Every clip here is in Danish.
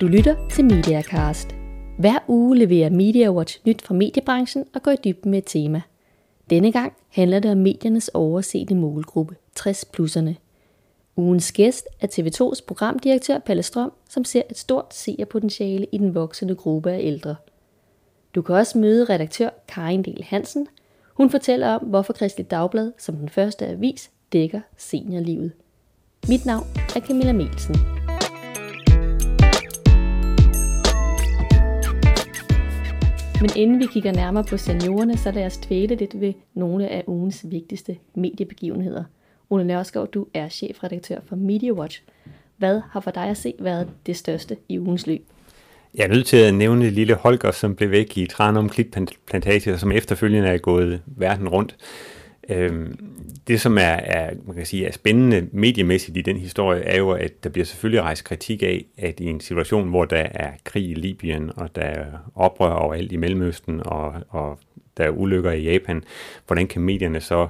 Du lytter til Mediacast. Hver uge leverer MediaWatch nyt fra mediebranchen og går i dybden med et tema. Denne gang handler det om mediernes oversete målgruppe, 60-plusserne. Ugens gæst er TV2's programdirektør Palle Strøm, som ser et stort seerpotentiale i den voksende gruppe af ældre. Du kan også møde redaktør Karin Del Hansen. Hun fortæller om, hvorfor Kristelig Dagblad som den første avis dækker seniorlivet. Mit navn er Camilla Melsen. Men inden vi kigger nærmere på seniorerne, så lad os dvæle lidt ved nogle af ugens vigtigste mediebegivenheder. Ole Nørskov, du er chefredaktør for Media Watch. Hvad har for dig at se været det største i ugens løb? Jeg er nødt til at nævne lille Holger, som blev væk i Tranum Klitplantage, som efterfølgende er gået verden rundt. Øhm, det, som er, er, man kan sige, er spændende mediemæssigt i den historie, er jo, at der bliver selvfølgelig rejst kritik af, at i en situation, hvor der er krig i Libyen, og der er oprør overalt i Mellemøsten, og, og der er ulykker i Japan, hvordan kan medierne så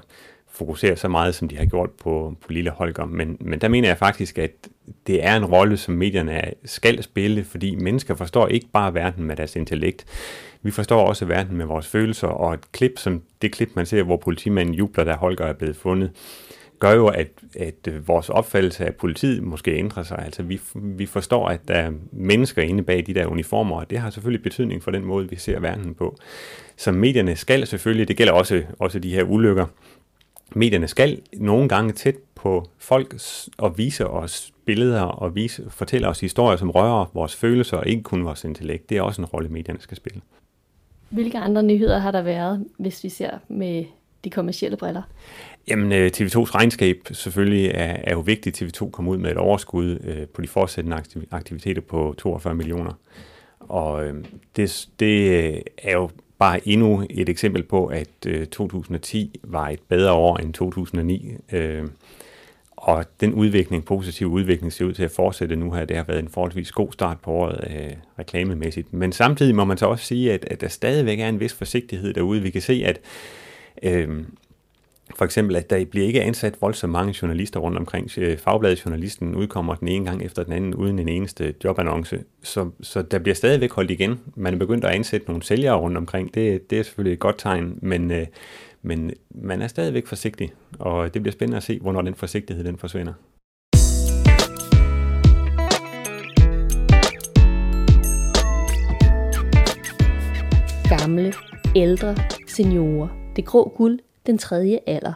fokusere så meget, som de har gjort på, på lille Holger. Men, men der mener jeg faktisk, at det er en rolle, som medierne skal spille, fordi mennesker forstår ikke bare verden med deres intellekt. Vi forstår også verden med vores følelser, og et klip som det klip, man ser, hvor politimanden jubler, da Holger er blevet fundet, gør jo, at, at vores opfattelse af politiet måske ændrer sig. Altså vi, vi forstår, at der er mennesker inde bag de der uniformer, og det har selvfølgelig betydning for den måde, vi ser verden på. Så medierne skal selvfølgelig, det gælder også, også de her ulykker, medierne skal nogle gange tæt på folk og vise os billeder og vise, fortælle os historier, som rører vores følelser og ikke kun vores intellekt. Det er også en rolle, medierne skal spille. Hvilke andre nyheder har der været, hvis vi ser med de kommercielle briller? Jamen, øh, TV2's regnskab selvfølgelig er, er jo vigtigt. TV2 kom ud med et overskud øh, på de fortsættende aktiviteter på 42 millioner. Og øh, det, det er jo bare endnu et eksempel på, at øh, 2010 var et bedre år end 2009. Øh, og den udvikling, positiv udvikling, ser ud til at fortsætte nu her. Det har været en forholdsvis god start på året øh, reklamemæssigt. Men samtidig må man så også sige, at, at der stadigvæk er en vis forsigtighed derude. Vi kan se, at øh, for eksempel, at der bliver ikke ansat voldsomt mange journalister rundt omkring. Øh, Fagbladet Journalisten udkommer den ene gang efter den anden, uden en eneste jobannonce. Så, så der bliver stadigvæk holdt igen. Man er begyndt at ansætte nogle sælgere rundt omkring. Det, det er selvfølgelig et godt tegn, men, øh, men man er stadigvæk forsigtig, og det bliver spændende at se, hvornår den forsigtighed den forsvinder. Gamle, ældre, seniorer. Det grå guld den tredje alder.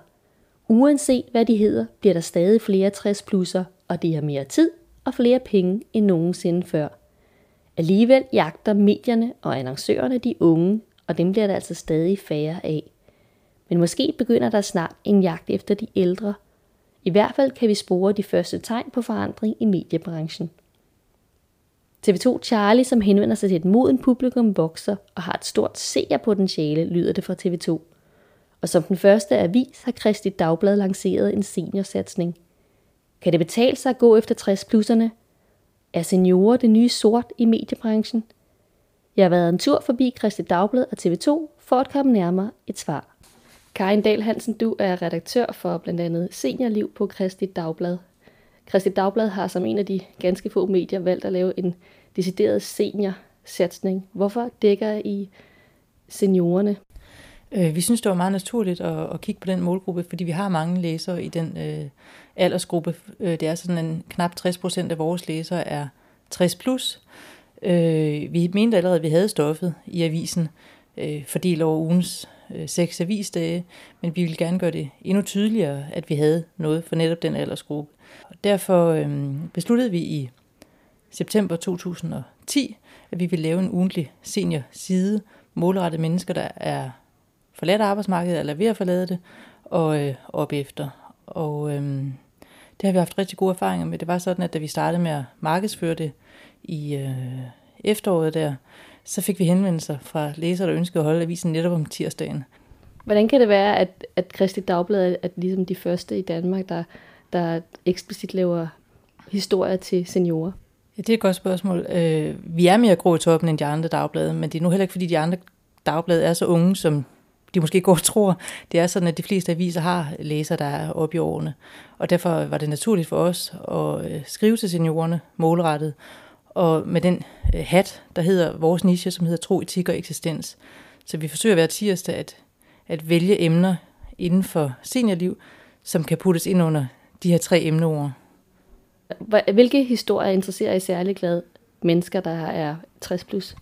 Uanset hvad de hedder, bliver der stadig flere 60-plusser, og de har mere tid og flere penge end nogensinde før. Alligevel jagter medierne og annoncørerne de unge, og dem bliver der altså stadig færre af. Men måske begynder der snart en jagt efter de ældre. I hvert fald kan vi spore de første tegn på forandring i mediebranchen. TV2 Charlie, som henvender sig til et moden publikum, vokser og har et stort seerpotentiale, lyder det fra TV2. Og som den første avis har Kristi Dagblad lanceret en seniorsatsning. Kan det betale sig at gå efter 60-plusserne? Er seniorer det nye sort i mediebranchen? Jeg har været en tur forbi Kristi Dagblad og TV2 for at komme nærmere et svar. Karin Dahl Hansen, du er redaktør for blandt andet Seniorliv på Kristi Dagblad. Kristi Dagblad har som en af de ganske få medier valgt at lave en decideret seniorsatsning. Hvorfor dækker I seniorerne? Øh, vi synes, det var meget naturligt at, at kigge på den målgruppe, fordi vi har mange læsere i den øh, aldersgruppe. Øh, det er sådan, en knap 60 procent af vores læsere er 60 plus. Øh, vi mente allerede, at vi havde stoffet i avisen, øh, fordelt over ugens øh, seks avisdage, men vi ville gerne gøre det endnu tydeligere, at vi havde noget for netop den aldersgruppe. Og derfor øh, besluttede vi i september 2010, at vi ville lave en ugentlig senior side, målrettet mennesker, der er forladt arbejdsmarkedet, eller ved at forlade det, og øh, op efter. Og øh, det har vi haft rigtig gode erfaringer med. Det var sådan, at da vi startede med at markedsføre det i øh, efteråret der, så fik vi henvendelser fra læsere, der ønskede at holde avisen netop om tirsdagen. Hvordan kan det være, at, at Kristi Dagblad er at ligesom de første i Danmark, der, der eksplicit laver historier til seniorer? Ja, det er et godt spørgsmål. Øh, vi er mere grå i toppen end de andre dagblade, men det er nu heller ikke, fordi de andre dagblade er så unge, som de måske godt tror. Det er sådan, at de fleste aviser har læser, der er oppe i årene. Og derfor var det naturligt for os at øh, skrive til seniorerne målrettet. og med den øh, hat, der hedder vores niche, som hedder tro, etik og eksistens. Så vi forsøger hver tirsdag at, at vælge emner inden for seniorliv, som kan puttes ind under de her tre emneord. Hvilke historier interesserer I særligt glad mennesker, der er 60 plus?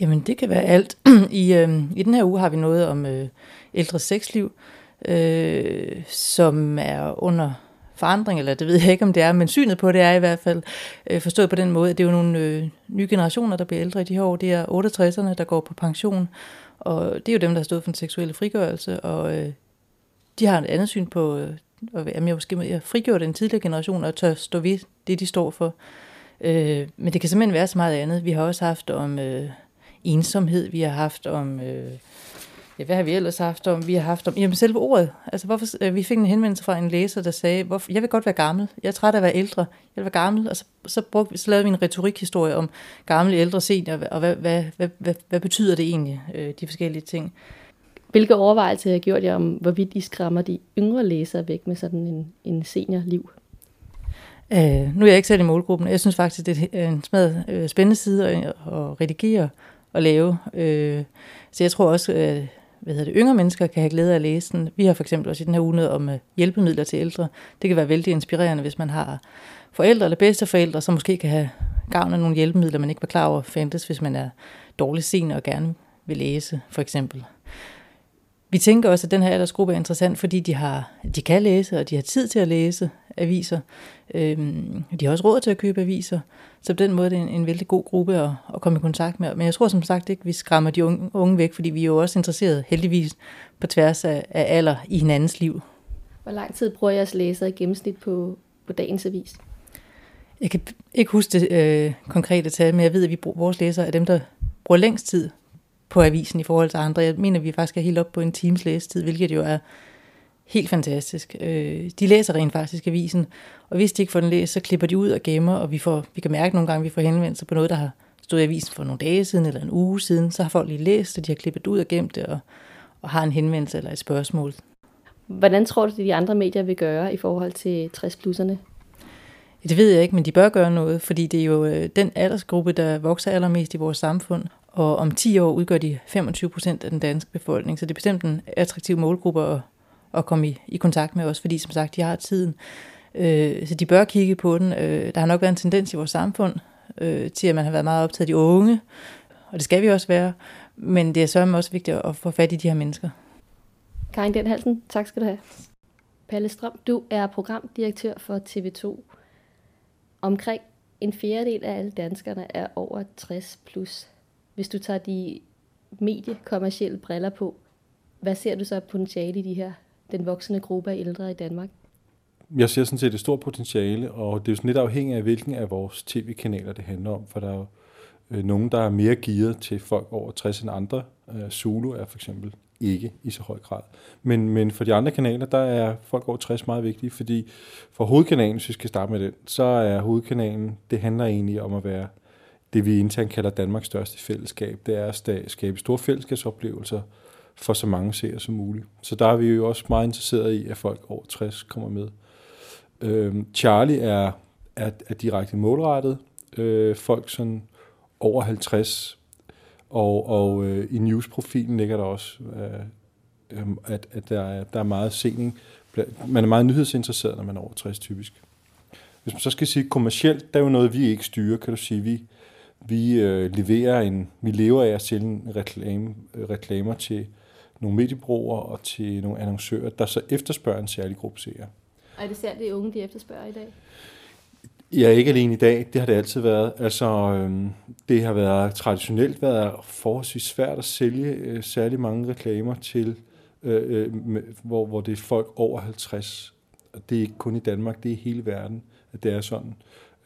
Jamen, det kan være alt. I, øh, I den her uge har vi noget om øh, ældre sexliv, øh, som er under forandring, eller det ved jeg ikke, om det er, men synet på det er i hvert fald øh, forstået på den måde, at det er jo nogle øh, nye generationer, der bliver ældre i de her år. Det er 68'erne, der går på pension, og det er jo dem, der har stået for den seksuelle frigørelse, og øh, de har et andet syn på, øh, og jeg måske jeg frigjort den tidligere generation, og tør stå ved det, de står for. Øh, men det kan simpelthen være så meget andet. Vi har også haft om øh, ensomhed, vi har haft om... Øh, Ja, hvad har vi ellers haft om? Vi har haft om, jamen selve ordet. Altså, hvorfor, øh, vi fik en henvendelse fra en læser, der sagde, hvorfor, jeg vil godt være gammel. Jeg er træt af at være ældre. Jeg vil være gammel. Og så, så, brugte, så lavede vi en retorikhistorie om gamle, ældre, senior, og hvad, hvad, hvad, hvad, hvad betyder det egentlig, øh, de forskellige ting. Hvilke overvejelser har gjort jer om, hvorvidt I skræmmer de yngre læsere væk med sådan en, en seniorliv? Øh, nu er jeg ikke selv i målgruppen. Jeg synes faktisk, det er en smadret øh, spændende side at, at redigere at lave. Øh, så jeg tror også, øh, hvad hedder det, yngre mennesker kan have glæde af at læse den. Vi har for eksempel også i den her uge noget om øh, hjælpemidler til ældre. Det kan være vældig inspirerende, hvis man har forældre eller bedsteforældre, som måske kan have gavn af nogle hjælpemidler, man ikke var klar over fandtes, hvis man er dårlig sen og gerne vil læse, for eksempel. Vi tænker også, at den her aldersgruppe er interessant, fordi de, har, de kan læse, og de har tid til at læse aviser. Øhm, de har også råd til at købe aviser, så på den måde er det en, en vældig god gruppe at, at komme i kontakt med. Men jeg tror som sagt ikke, vi skræmmer de unge, unge væk, fordi vi er jo også interesseret heldigvis på tværs af, af alder i hinandens liv. Hvor lang tid bruger jeres læsere i gennemsnit på, på dagens avis? Jeg kan ikke huske det øh, konkrete tal, men jeg ved, at vi bruger, vores læsere er dem, der bruger længst tid på avisen i forhold til andre. Jeg mener, vi faktisk er helt op på en times læsetid, hvilket jo er helt fantastisk. Øh, de læser rent faktisk avisen, og hvis de ikke får den læst, så klipper de ud og gemmer, og vi, får, vi kan mærke nogle gange, at vi får henvendelser på noget, der har stået i avisen for nogle dage siden eller en uge siden. Så har folk lige læst det, de har klippet ud og gemt det, og, og har en henvendelse eller et spørgsmål. Hvordan tror du, de andre medier vil gøre i forhold til 60-plusserne? Det ved jeg ikke, men de bør gøre noget, fordi det er jo øh, den aldersgruppe, der vokser allermest i vores samfund, og om 10 år udgør de 25 procent af den danske befolkning, så det er bestemt en attraktiv målgruppe at, at komme i, i kontakt med os, fordi som sagt, de har tiden. Øh, så de bør kigge på den. Øh, der har nok været en tendens i vores samfund øh, til, at man har været meget optaget af de unge, og det skal vi også være, men det er sørme også vigtigt at få fat i de her mennesker. Karin Den Halsen, tak skal du have. Palle Strøm, du er programdirektør for TV2. Omkring en fjerdedel af alle danskerne er over 60 plus. Hvis du tager de mediekommercielle briller på, hvad ser du så potentiale i de her, den voksende gruppe af ældre i Danmark? Jeg ser sådan set et stort potentiale, og det er jo sådan lidt afhængigt af, hvilken af vores tv-kanaler det handler om, for der er jo øh, nogen, der er mere gearet til folk over 60 end andre. Øh, Zulu er for eksempel ikke i så høj grad. Men, men for de andre kanaler, der er folk over 60 meget vigtige, fordi for hovedkanalen, hvis vi skal starte med den, så er hovedkanalen, det handler egentlig om at være det, vi internt kalder Danmarks største fællesskab. Det er at skabe store fællesskabsoplevelser for så mange seere som muligt. Så der er vi jo også meget interesseret i, at folk over 60 kommer med. Øh, Charlie er, er, er direkte målrettet. Øh, folk sådan over 50 og, og øh, i newsprofilen ligger der også, øh, øhm, at, at der, er, der er meget sening. Man er meget nyhedsinteresseret, når man er over 60 typisk. Hvis man så skal sige kommercielt, der er jo noget, vi ikke styrer, kan du sige. Vi, vi øh, leverer en, vi lever af at sælge en reklame, reklamer til nogle mediebrugere og til nogle annoncører, der så efterspørger en særlig gruppe seere. Er det særligt de unge, de efterspørger i dag? Ja, ikke alene i dag. Det har det altid været. Altså, øhm, det har været traditionelt været forholdsvis svært at sælge øh, særlig mange reklamer til, øh, øh, med, hvor, hvor det er folk over 50. Og det er ikke kun i Danmark, det er i hele verden, at det er sådan.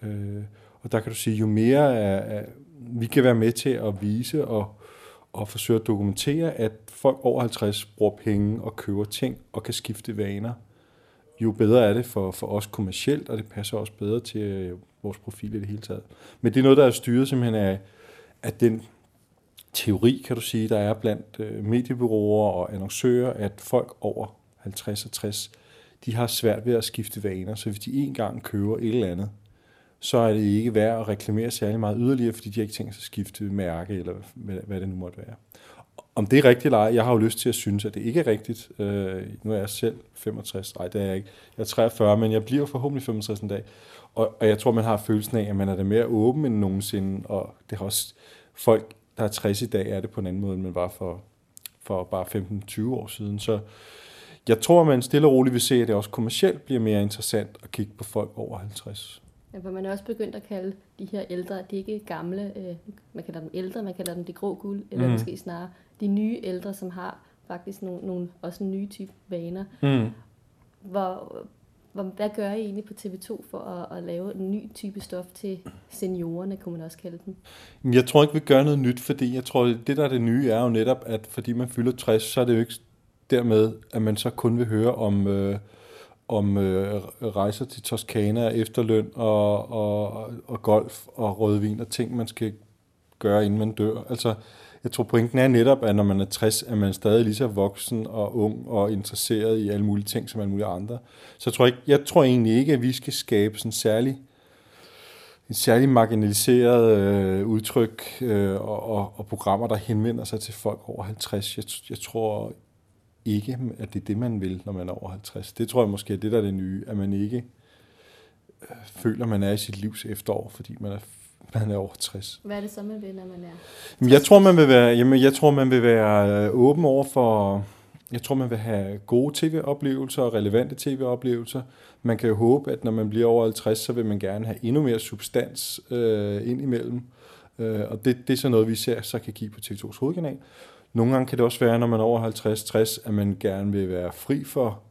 Øh, og der kan du sige, jo mere af, af, vi kan være med til at vise og, og forsøge at dokumentere, at folk over 50 bruger penge og køber ting og kan skifte vaner jo bedre er det for, for os kommercielt, og det passer også bedre til øh, vores profil i det hele taget. Men det er noget, der er styret simpelthen af, af den teori, kan du sige, der er blandt mediebyråer og annoncører, at folk over 50 og 60, de har svært ved at skifte vaner. Så hvis de en gang køber et eller andet, så er det ikke værd at reklamere særlig meget yderligere, fordi de har ikke tænkt sig at skifte mærke, eller hvad, hvad det nu måtte være. Om det er rigtigt eller ej, jeg har jo lyst til at synes, at det ikke er rigtigt. Øh, nu er jeg selv 65, nej det er jeg ikke. Jeg er 43, men jeg bliver forhåbentlig 65 en dag. Og, og jeg tror, man har følelsen af, at man er det mere åben end nogensinde, og det har også folk, der er 60 i dag, er det på en anden måde, end man var for, for bare 15-20 år siden. Så jeg tror, man stille og roligt vil se, at det også kommercielt bliver mere interessant at kigge på folk over 50. Ja, for man er også begyndt at kalde de her ældre, de er ikke gamle, øh, man kalder dem ældre, man kalder dem de grå guld, eller mm. måske snarere de nye ældre, som har faktisk nogle, nogle også nye type vaner. Mm. Hvor, hvor, hvad gør I egentlig på TV2 for at, at lave en ny type stof til seniorerne, kunne man også kalde dem? Jeg tror ikke, vi gør noget nyt, fordi jeg tror, det der er det nye er jo netop, at fordi man fylder 60, så er det jo ikke dermed, at man så kun vil høre om... Øh, om øh, rejser til Toskana, efterløn og, og, og golf og rødvin og ting, man skal gøre, inden man dør. Altså, jeg tror, pointen er netop, at når man er 60, er man stadig lige så voksen og ung og interesseret i alle mulige ting som alle mulige andre. Så jeg tror, ikke, jeg tror egentlig ikke, at vi skal skabe sådan særlig en særlig marginaliseret øh, udtryk øh, og, og, og programmer, der henvender sig til folk over 50. Jeg, jeg tror ikke, at det er det, man vil, når man er over 50. Det tror jeg måske er det, der er det nye, at man ikke øh, føler, man er i sit livs efterår, fordi man er man er over 60. Hvad er det så, man vil, når man er 60? Jeg tror, man vil være, jamen, jeg tror, man vil være øh, åben over for... Jeg tror, man vil have gode tv-oplevelser og relevante tv-oplevelser. Man kan jo håbe, at når man bliver over 50, så vil man gerne have endnu mere substans øh, ind imellem. Øh, og det, det er så noget, vi ser, så kan give på TV2's hovedkanal. Nogle gange kan det også være, når man er over 50-60, at man gerne vil være fri for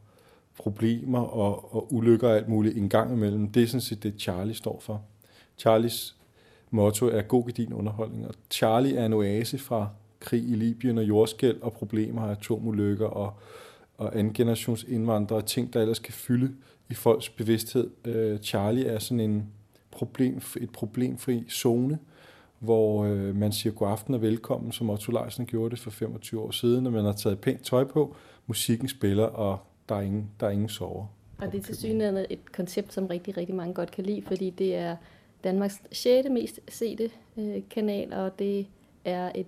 problemer og, og ulykker og alt muligt en gang imellem. Det er sådan set det, Charlie står for. Charlies motto er god din underholdning, og Charlie er en oase fra krig i Libyen og jordskæld og problemer og atomulykker og, og anden generations indvandrere, ting, der ellers kan fylde i folks bevidsthed. Øh, Charlie er sådan en problem, et problemfri zone, hvor øh, man siger god aften og velkommen, som Otto Leisen gjorde det for 25 år siden, når man har taget pænt tøj på, musikken spiller, og der er ingen, der er ingen sover. Og det er til synligheden et koncept, som rigtig, rigtig mange godt kan lide, fordi det er Danmarks 6. mest sete øh, kanal, og det er et,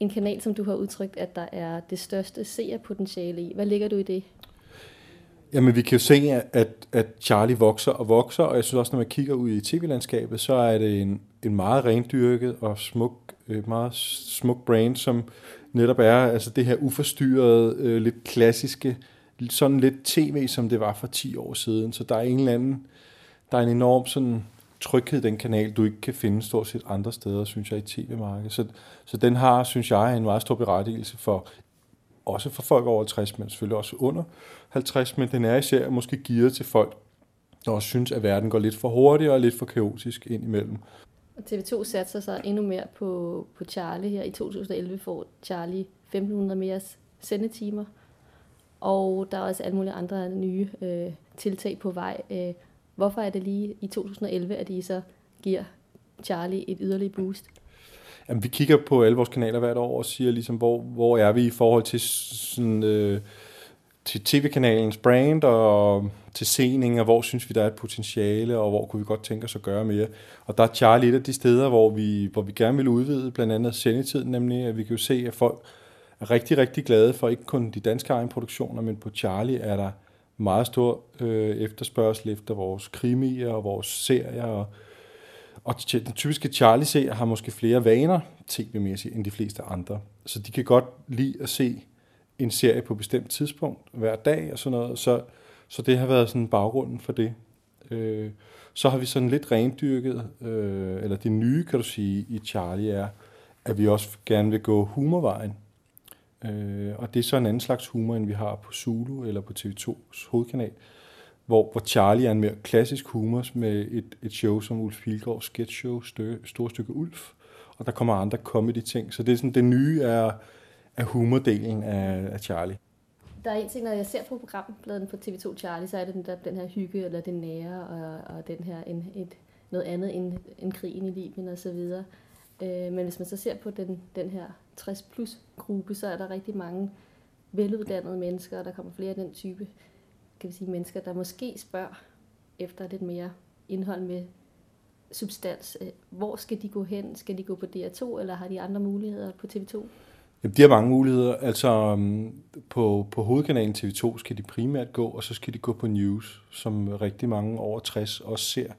en kanal, som du har udtrykt, at der er det største seerpotentiale i. Hvad ligger du i det? Jamen, vi kan jo se, at, at Charlie vokser og vokser, og jeg synes også, når man kigger ud i tv-landskabet, så er det en, en meget rendyrket og smuk, øh, meget smuk brand, som netop er altså det her uforstyrrede, øh, lidt klassiske, sådan lidt tv, som det var for 10 år siden. Så der er en eller anden, der er en enorm sådan tryghed, den kanal, du ikke kan finde stort set andre steder, synes jeg, i tv-markedet. Så, så den har, synes jeg, en meget stor berettigelse for, også for folk over 50, men selvfølgelig også under 50, men den er især måske givet til folk, der også synes, at verden går lidt for hurtigt og lidt for kaotisk ind imellem. Og TV2 satser sig endnu mere på, på Charlie her. I 2011 får Charlie 1500 mere sendetimer, og der er også alle mulige andre nye øh, tiltag på vej. Øh, Hvorfor er det lige i 2011, at I så giver Charlie et yderligere boost? Jamen, vi kigger på alle vores kanaler hvert år og siger, ligesom, hvor, hvor er vi i forhold til, sådan, øh, til tv-kanalens brand og til scening, og hvor synes vi, der er et potentiale, og hvor kunne vi godt tænke os at gøre mere. Og der er Charlie et af de steder, hvor vi, hvor vi gerne vil udvide, blandt andet sendetiden, nemlig at vi kan jo se, at folk er rigtig, rigtig glade for ikke kun de danske egenproduktioner, men på Charlie er der meget stor øh, efterspørgsel efter vores krimier og vores serier. Og, og den typiske Charlie-serie har måske flere vaner, tv-mæssigt, end de fleste andre. Så de kan godt lide at se en serie på et bestemt tidspunkt hver dag og sådan noget. Så, så det har været sådan baggrunden for det. Øh, så har vi sådan lidt rendyrket, øh, eller det nye, kan du sige, i Charlie er, at vi også gerne vil gå humorvejen. Øh, og det er så en anden slags humor, end vi har på Zulu eller på TV2's hovedkanal, hvor, hvor Charlie er en mere klassisk humor med et, et show som Ulf Pilgaard sketch show, stø, Store Stykke Ulf, og der kommer andre comedy-ting. Så det er sådan, det nye er, er humordelen af, af Charlie. Der er en ting, når jeg ser på programbladen på TV2 Charlie, så er det den, der, den her hygge, eller det nære, og, og den her en, et, noget andet end, end krigen i Libyen og så videre. Øh, men hvis man så ser på den, den her 60 plus gruppe, så er der rigtig mange veluddannede mennesker, og der kommer flere af den type kan vi sige, mennesker, der måske spørger efter lidt mere indhold med substans. Øh, hvor skal de gå hen? Skal de gå på DR2, eller har de andre muligheder på TV2? Jamen, de har mange muligheder. Altså øhm, på, på hovedkanalen TV2 skal de primært gå, og så skal de gå på News, som rigtig mange over 60 også ser.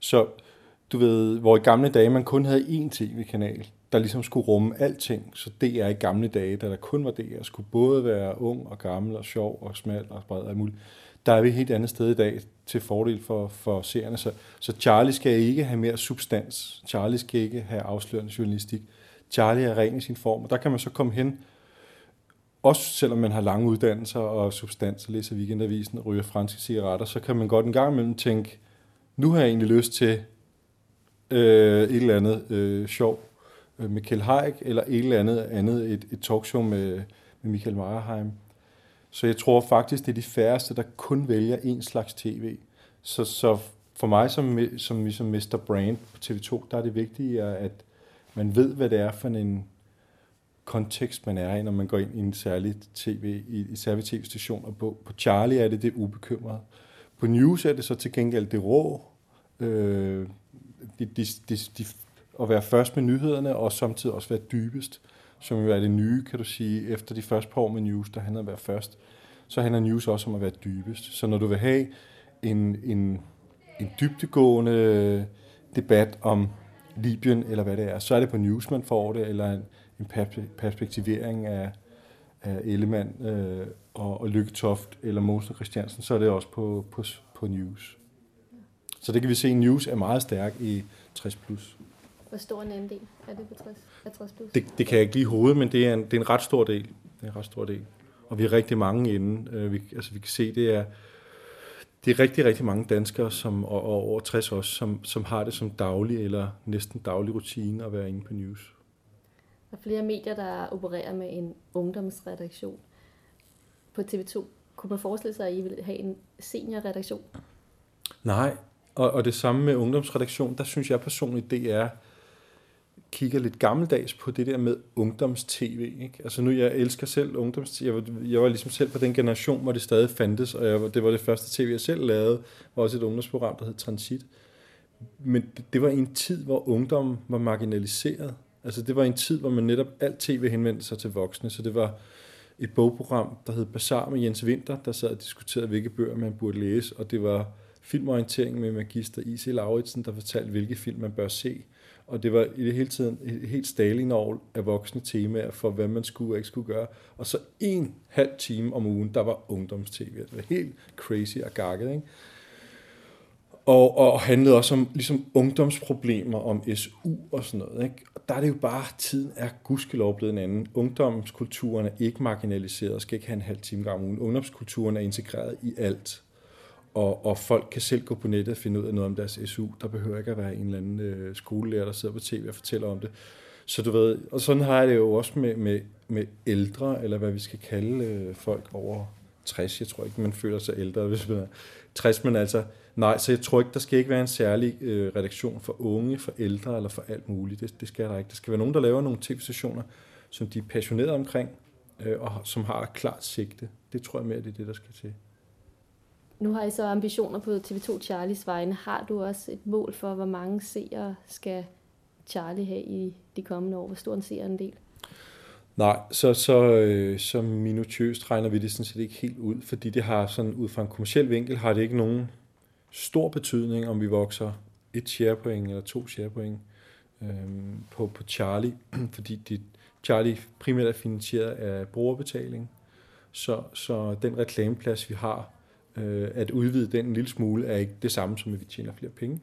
Så du ved, hvor i gamle dage man kun havde én tv-kanal, der ligesom skulle rumme alting. Så det er i gamle dage, da der kun var DR, skulle både være ung og gammel og sjov og smal og bred og muligt. Der er vi et helt andet sted i dag til fordel for, for seerne. Så, så Charlie skal ikke have mere substans. Charlie skal ikke have afslørende journalistik. Charlie er ren i sin form, og der kan man så komme hen, også selvom man har lange uddannelser og substans læser weekendavisen og ryger franske cigaretter, så kan man godt en gang imellem tænke, nu har jeg egentlig lyst til øh, et eller andet øh, sjov med Kjell Haik, eller et eller andet andet, et, et talkshow med, med Michael Meyerheim. Så jeg tror faktisk, det er de færreste, der kun vælger en slags tv. Så, så for mig som, som, ligesom som Mr. Brand på TV2, der er det vigtige, at man ved, hvad det er for en kontekst, man er i, når man går ind i en særlig tv, i en særlig tv-station. Og på, på Charlie er det det ubekymrede. På News er det så til gengæld det rå, øh, de, de, de, de, at være først med nyhederne, og samtidig også være dybest, som jo er det nye, kan du sige, efter de første par år med News, der handler om at være først, så handler News også om at være dybest. Så når du vil have en, en, en dybtegående debat om Libyen, eller hvad det er, så er det på News, man får det, eller en, en perspektivering af, af Ellemann øh, og, og Lykketoft, eller Mosen Christiansen, så er det også på, på, på News. Så det kan vi se, at News er meget stærk i 60+. Plus. Hvor stor en andel er det på 60, 60 plus? Det, det kan jeg ikke lige hovedet, men det er, en, det er en ret stor del. Det er en ret stor del. Og vi er rigtig mange inde. Øh, vi, altså vi kan se, det er, det er rigtig, rigtig mange danskere, som, og, og over 60 også, som, som har det som daglig eller næsten daglig rutine at være inde på news. Der er flere medier, der opererer med en ungdomsredaktion. På TV2 kunne man forestille sig, at I vil have en seniorredaktion? Nej, og, og det samme med ungdomsredaktion, der synes jeg personligt, det er kigger lidt gammeldags på det der med ungdomstv. Ikke? Altså nu, jeg elsker selv ungdomstv. Jeg var, jeg var ligesom selv på den generation, hvor det stadig fandtes, og jeg, det var det første tv, jeg selv lavede, var også et ungdomsprogram, der hed Transit. Men det, det var en tid, hvor ungdommen var marginaliseret. Altså det var en tid, hvor man netop alt tv henvendte sig til voksne, så det var et bogprogram, der hed Bazaar med Jens Winter, der sad og diskuterede, hvilke bøger man burde læse, og det var filmorientering med magister I.C. Lauritsen, der fortalte, hvilke film man bør se. Og det var i det hele tiden et helt stalinovl af voksne temaer for, hvad man skulle og ikke skulle gøre. Og så en halv time om ugen, der var ungdomstv. Det var helt crazy og gakket, ikke? Og, og handlede også om ligesom ungdomsproblemer, om SU og sådan noget. Ikke? Og der er det jo bare, tiden er gudskelov blevet en anden. Ungdomskulturen er ikke marginaliseret og skal ikke have en halv time gang om ugen. Ungdomskulturen er integreret i alt og, og folk kan selv gå på nettet og finde ud af noget om deres SU. Der behøver ikke at være en eller anden øh, skolelærer, der sidder på tv og fortæller om det. Så du ved, og sådan har jeg det jo også med, med, med ældre, eller hvad vi skal kalde øh, folk over 60. Jeg tror ikke, man føler sig ældre, hvis man er 60, men altså, nej, så jeg tror ikke, der skal ikke være en særlig øh, redaktion for unge, for ældre eller for alt muligt. Det, det skal der ikke. Der skal være nogen, der laver nogle tv-stationer, som de er passionerede omkring, øh, og som har et klart sigte. Det tror jeg mere, det er det, der skal til. Nu har I så ambitioner på TV2 Charlies vegne. Har du også et mål for, hvor mange seere skal Charlie have i de kommende år? Hvor stor en seer del? Nej, så, så, øh, så minutiøst regner vi det sådan set ikke helt ud, fordi det har sådan ud fra en kommersiel vinkel, har det ikke nogen stor betydning, om vi vokser et sharepoint eller to sharepoint øh, på, på Charlie, fordi det, Charlie primært er finansieret af brugerbetaling, så, så den reklameplads, vi har, Øh, at udvide den en lille smule er ikke det samme, som at vi tjener flere penge.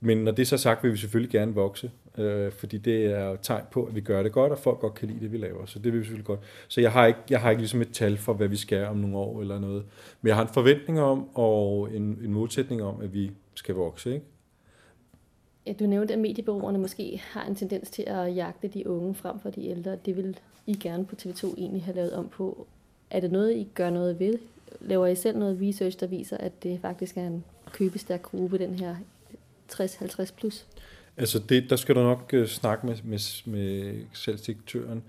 Men når det er så sagt, vil vi selvfølgelig gerne vokse, øh, fordi det er et tegn på, at vi gør det godt, og folk godt kan lide det, vi laver. Så det vil vi selvfølgelig godt. Så jeg har ikke, jeg har ikke ligesom et tal for, hvad vi skal om nogle år eller noget. Men jeg har en forventning om, og en, en modsætning om, at vi skal vokse. Ikke? Ja, du nævnte, at mediebureauerne måske har en tendens til at jagte de unge frem for de ældre. Det vil I gerne på TV2 egentlig have lavet om på. Er det noget, I gør noget ved laver I selv noget research, der viser, at det faktisk er en købestærk gruppe, den her 60-50 plus? Altså, det, der skal du nok uh, snakke med, med, med salgsdirektøren.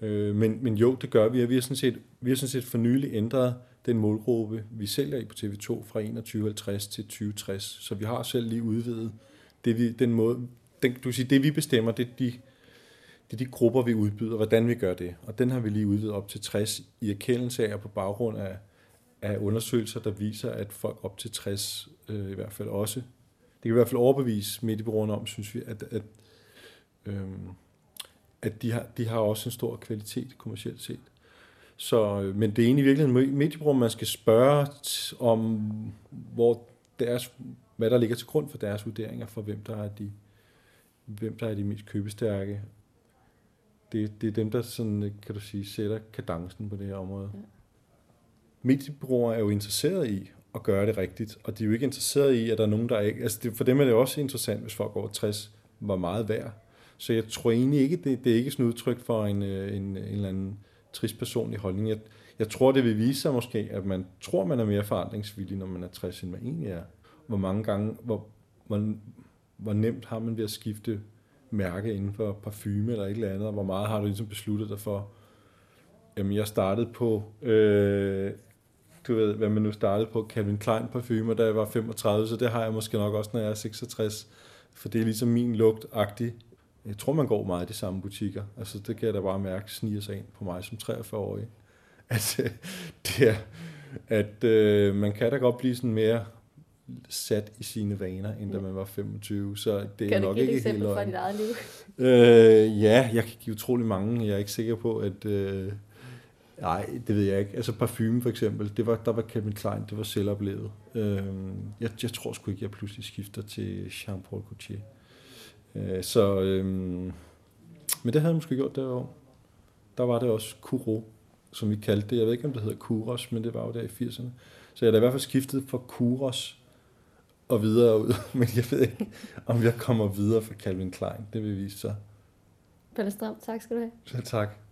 Uh, men, men jo, det gør vi. Vi har sådan set, vi har sådan set for nylig ændret den målgruppe, vi sælger i på TV2 fra 2150 til 2060. Så vi har selv lige udvidet det vi, den måde, den, du siger, sige, det vi bestemmer, det er de, det er de grupper, vi udbyder, hvordan vi gør det. Og den har vi lige udvidet op til 60 i erkendelse af på baggrund af, af undersøgelser, der viser, at folk op til 60 øh, i hvert fald også, det kan i hvert fald overbevise mediebrugerne om, synes vi, at, at, øh, at de, har, de har også en stor kvalitet kommercielt set. Så, øh, men det er egentlig i virkeligheden mediebrugerne, man skal spørge om, hvor deres, hvad der ligger til grund for deres vurderinger, for hvem der er de, hvem der er de mest købestærke. Det, det er dem, der sådan, øh, kan du sige, sætter kadencen på det her område. Ja. Mediebrugere er jo interesseret i at gøre det rigtigt, og de er jo ikke interesseret i, at der er nogen, der ikke... Altså det, for dem er det også interessant, hvis folk over 60 var meget værd. Så jeg tror egentlig ikke, det, det er ikke sådan et udtryk for en, øh, en, en eller anden trist personlig holdning. Jeg, jeg tror, det vil vise sig måske, at man tror, man er mere forandringsvillig, når man er 60, end man egentlig er. Hvor mange gange, hvor, hvor, hvor nemt har man ved at skifte mærke inden for parfume eller et eller andet, og hvor meget har du ligesom besluttet dig for? Jamen, jeg startede på, øh, du ved, hvad man nu startede på, Calvin Klein parfume, da jeg var 35, så det har jeg måske nok også, når jeg er 66, for det er ligesom min lugt-agtig jeg tror, man går meget i de samme butikker. Altså, det kan jeg da bare mærke, sniger sig ind på mig som 43-årig. At, det er, at øh, man kan da godt blive sådan mere sat i sine vaner, end da man var 25. Så det kan er nok ikke helt Kan du fra dit eget liv? Øh, ja, jeg kan give utrolig mange. Jeg er ikke sikker på, at... Øh, nej, det ved jeg ikke. Altså parfume for eksempel, det var, der var Calvin Klein, det var selvoplevet. Øh, jeg, jeg tror sgu ikke, jeg pludselig skifter til Jean-Paul Gaultier. Øh, så, øhm, men det havde jeg måske gjort derovre. Der var det også Kuro, som vi kaldte det. Jeg ved ikke, om det hedder Kuros, men det var jo der i 80'erne. Så jeg har i hvert fald skiftet fra Kuros og videre ud. Men jeg ved ikke, om jeg kommer videre fra Calvin Klein. Det vil vise sig. Pelle Stram, tak skal du have. Så tak.